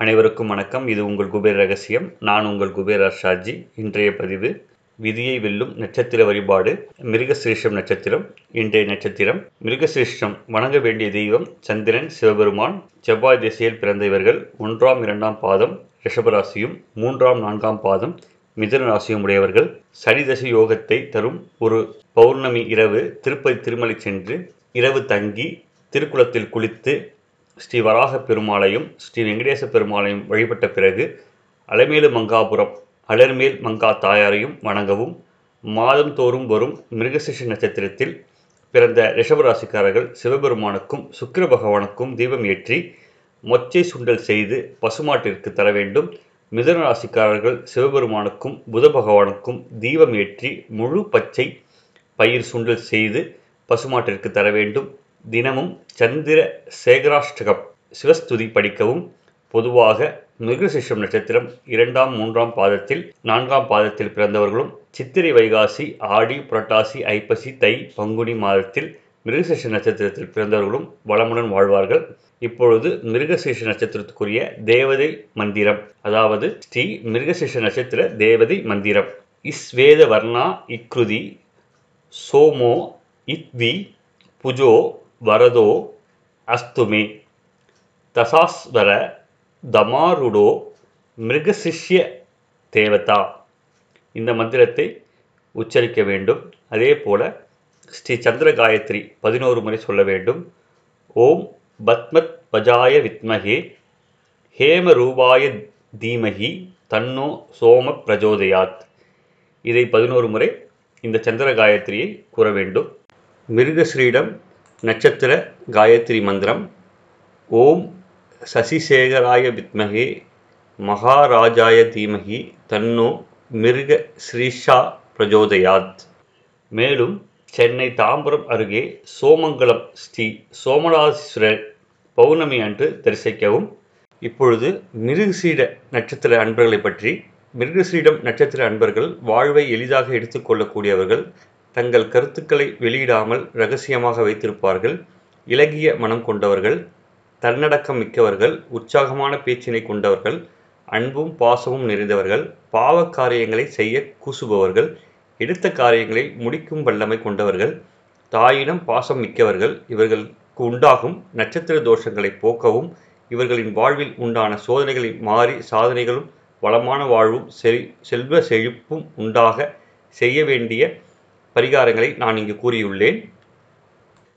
அனைவருக்கும் வணக்கம். இது உங்கள் குபேர் ரகசியம். நான் உங்கள் குபேர் ஷாஜி இன்றைய பதிவு விதியை வெல்லும் நட்சத்திர வழிபாடு மிருகசிரேஷம் நட்சத்திரம் இன்றைய நட்சத்திரம். மிருகசிரேஷம் வணங்க வேண்டிய தெய்வம் சந்திரன் சிவபெருமான் செவ்வாய் திசையில் பிறந்த இவர்கள் ஒன்றாம் இரண்டாம் பாதம் ரிஷபராசியும் மூன்றாம் நான்காம் பாதம் மிதுன ராசியும் உடையவர்கள். சனி தசை யோகத்தை தரும் ஒரு பௌர்ணமி இரவு திருப்பதி திருமலை சென்று இரவு தங்கி திருக்குளத்தில் குளித்து ஸ்ரீ வராக பெருமாளையும் ஸ்ரீ வெங்கடேச பெருமாளையும் வழிபட்ட பிறகு அலைமேலு மங்காபுரம் அலர்மேல் மங்கா தாயாரையும் வணங்கவும் மாதந்தோறும் வரும் மிருகசிஷ நட்சத்திரத்தில் பிறந்த ரிஷபராசிக்காரர்கள் சிவபெருமானுக்கும் சுக்கிர பகவானுக்கும் தீபம் ஏற்றி மொச்சை சுண்டல் செய்து பசுமாட்டிற்கு தர வேண்டும். மிதுன ராசிக்காரர்கள் சிவபெருமானுக்கும் புத பகவானுக்கும் தீபம் ஏற்றி முழு பச்சை பயிர் சுண்டல் செய்து பசுமாட்டிற்கு தர வேண்டும். தினமும் சந்திர சேகராஷ்டகம் சிவஸ்துதி படிக்கவும். பொதுவாக மிருகசிஷம் நட்சத்திரம் இரண்டாம் மூன்றாம் பாதத்தில் நான்காம் பாதத்தில் பிறந்தவர்களும் சித்திரை வைகாசி ஆடி புரட்டாசி ஐப்பசி தை பங்குனி மாதத்தில் மிருகசிஷ நட்சத்திரத்தில் பிறந்தவர்களும் வளமுடன் வாழ்வார்கள். இப்பொழுது மிருகசேஷ நட்சத்திரத்துக்குரிய தேவதை மந்திரம் அதாவது ஸ்ரீ மிருகசேஷ நட்சத்திர தேவதை மந்திரம். இஸ்வேத வர்ணா இக்ருதி சோமோ இத்வி புஜோ வரதோ அஸ்துமே. தசாஸ்வர தமாருடோ மிருகசிஷ்ய தேவதா. இந்த மந்திரத்தை உச்சரிக்க வேண்டும். அதே போல ஸ்ரீ சந்திர காயத்ரி பதினோரு முறை சொல்ல வேண்டும். ஓம் பத்மத் பஜாய வித்மகே. ஹேம ரூபாய தீமகி தன்னோ சோம பிரஜோதயாத். இதை பதினோரு முறை இந்த சந்திர காயத்ரியை கூற வேண்டும். மிருகஸ்ரீடம் நட்சத்திர காயத்ரி மந்திரம். ஓம் சசிசேகராய வித்மகே மகாராஜாய தீமகி தன்னோ மிருக ஸ்ரீஷா பிரஜோதயாத். மேலும் சென்னை தாம்பரம் அருகே சோமங்கலம் ஸ்ரீ சோமநாதீஸ்வரர் பௌர்ணமி அன்று தரிசிக்கவும். இப்பொழுது மிருகசீட நட்சத்திர அன்பர்களை பற்றி மிருகசீடம் நட்சத்திர அன்பர்கள் வாழ்வை எளிதாக எடுத்துக்கொள்ளக்கூடியவர்கள் தங்கள் கருத்துக்களை வெளியிடாமல் ரகசியமாக வைத்திருப்பார்கள். இலகிய மனம் கொண்டவர்கள் தன்னடக்கம் மிக்கவர்கள் உற்சாகமான பேச்சினை கொண்டவர்கள் அன்பும் பாசமும் நிறைந்தவர்கள் பாவ காரியங்களை செய்ய கூசுபவர்கள் எடுத்த காரியங்களை முடிக்கும் வல்லமை கொண்டவர்கள் தாயிடம் பாசம் மிக்கவர்கள் இவர்களுக்கு உண்டாகும் நட்சத்திர தோஷங்களை போக்கவும் இவர்களின் வாழ்வில் உண்டான சோதனைகளை மாறி சாதனைகளும் வளமான வாழ்வும் செல் செல்வ செழிப்பும் உண்டாக செய்ய வேண்டிய பரிகாரங்களை நான் இங்கு கூறியுள்ளேன்.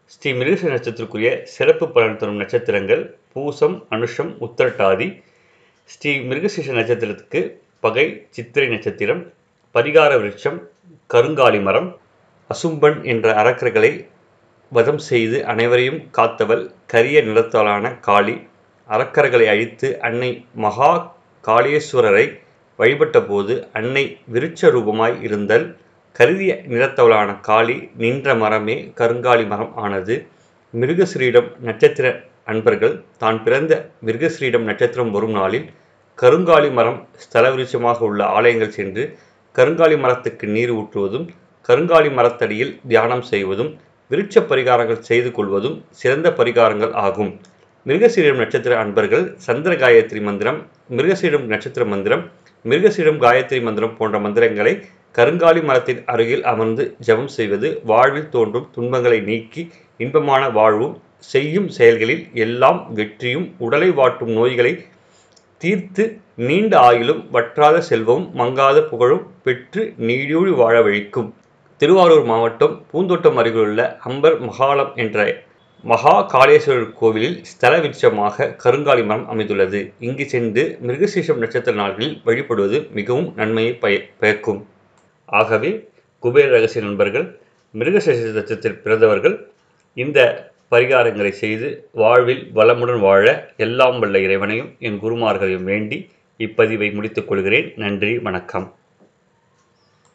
ஸ்ரீ மிருஷ நட்சத்திரக்குரிய சிறப்பு பலன் தரும் நட்சத்திரங்கள் பூசம் அனுஷம் உத்தரட்டாதி. ஸ்ரீ மிருகசீஷ நட்சத்திரத்துக்கு பகை சித்திரை நட்சத்திரம் பரிகார விருட்சம் கருங்காலி மரம் அசும்பன் என்ற அரக்கர்களை வதம் செய்து அனைவரையும் காத்தவள் கரிய நிறத்தாலான காளி அரக்கர்களை அழித்து அன்னை மகா காளேஸ்வரரை வழிபட்டபோது அன்னை விருட்ச ரூபமாய் இருந்தல். கருதிய நிறத்தவளான காளி நின்ற மரமே கருங்காலி மரம் ஆனது. மிருகஸ்ரீடம் நட்சத்திர அன்பர்கள் தான் பிறந்த மிருகஸ்ரீடம் நட்சத்திரம் வரும் நாளில் கருங்காலி மரம் ஸ்தல விருட்சமாக உள்ள ஆலயங்கள் சென்று கருங்காலி மரத்துக்கு நீர் ஊற்றுவதும் கருங்காலி மரத்தடியில் தியானம் செய்வதும் விருட்ச பரிகாரங்கள் செய்து கொள்வதும் சிறந்த பரிகாரங்கள் ஆகும். மிருகசீடம் நட்சத்திர அன்பர்கள் சந்திர காயத்ரி மந்திரம் மிருகசீடம் நட்சத்திர மந்திரம் மிருகசீடம் காயத்ரி மந்திரம் போன்ற மந்திரங்களை கருங்காலி மரத்தின் அருகில் அமர்ந்து ஜெபம் செய்வது வாழ்வில் தோன்றும் துன்பங்களை நீக்கி இன்பமான வாழ்வும் செய்யும் செயல்களில் எல்லாம் வெற்றியும் உடலை வாட்டும் நோய்களை தீர்த்து நீண்ட ஆயுளும் வற்றாத செல்வமும் மங்காத புகழும் பெற்று நீடூழி வாழ வழிக்கும். திருவாரூர் மாவட்டம் பூந்தோட்டம் அருகிலுள்ள அம்பர் மகாலம் என்ற மகா காளேஸ்வரர் கோவிலில் ஸ்தல விருட்சமாக கருங்காலி மரம் அமைந்துள்ளது. இங்கு சென்று மிருகசீஷம் நட்சத்திர நாள்களில் வழிபடுவது மிகவும் நன்மையை பய பயக்கும். ஆகவே குபேர ரகசிய நண்பர்கள் மிருகசேஷ நட்சத்திரத்தில் பிறந்தவர்கள் இந்த பரிகாரங்களை செய்து வாழ்வில் வளமுடன் வாழ எல்லாம் வல்ல இறைவனையும் என் குருமார்களையும் வேண்டி இப்பதிவை முடித்துக் கொள்கிறேன். நன்றி வணக்கம்.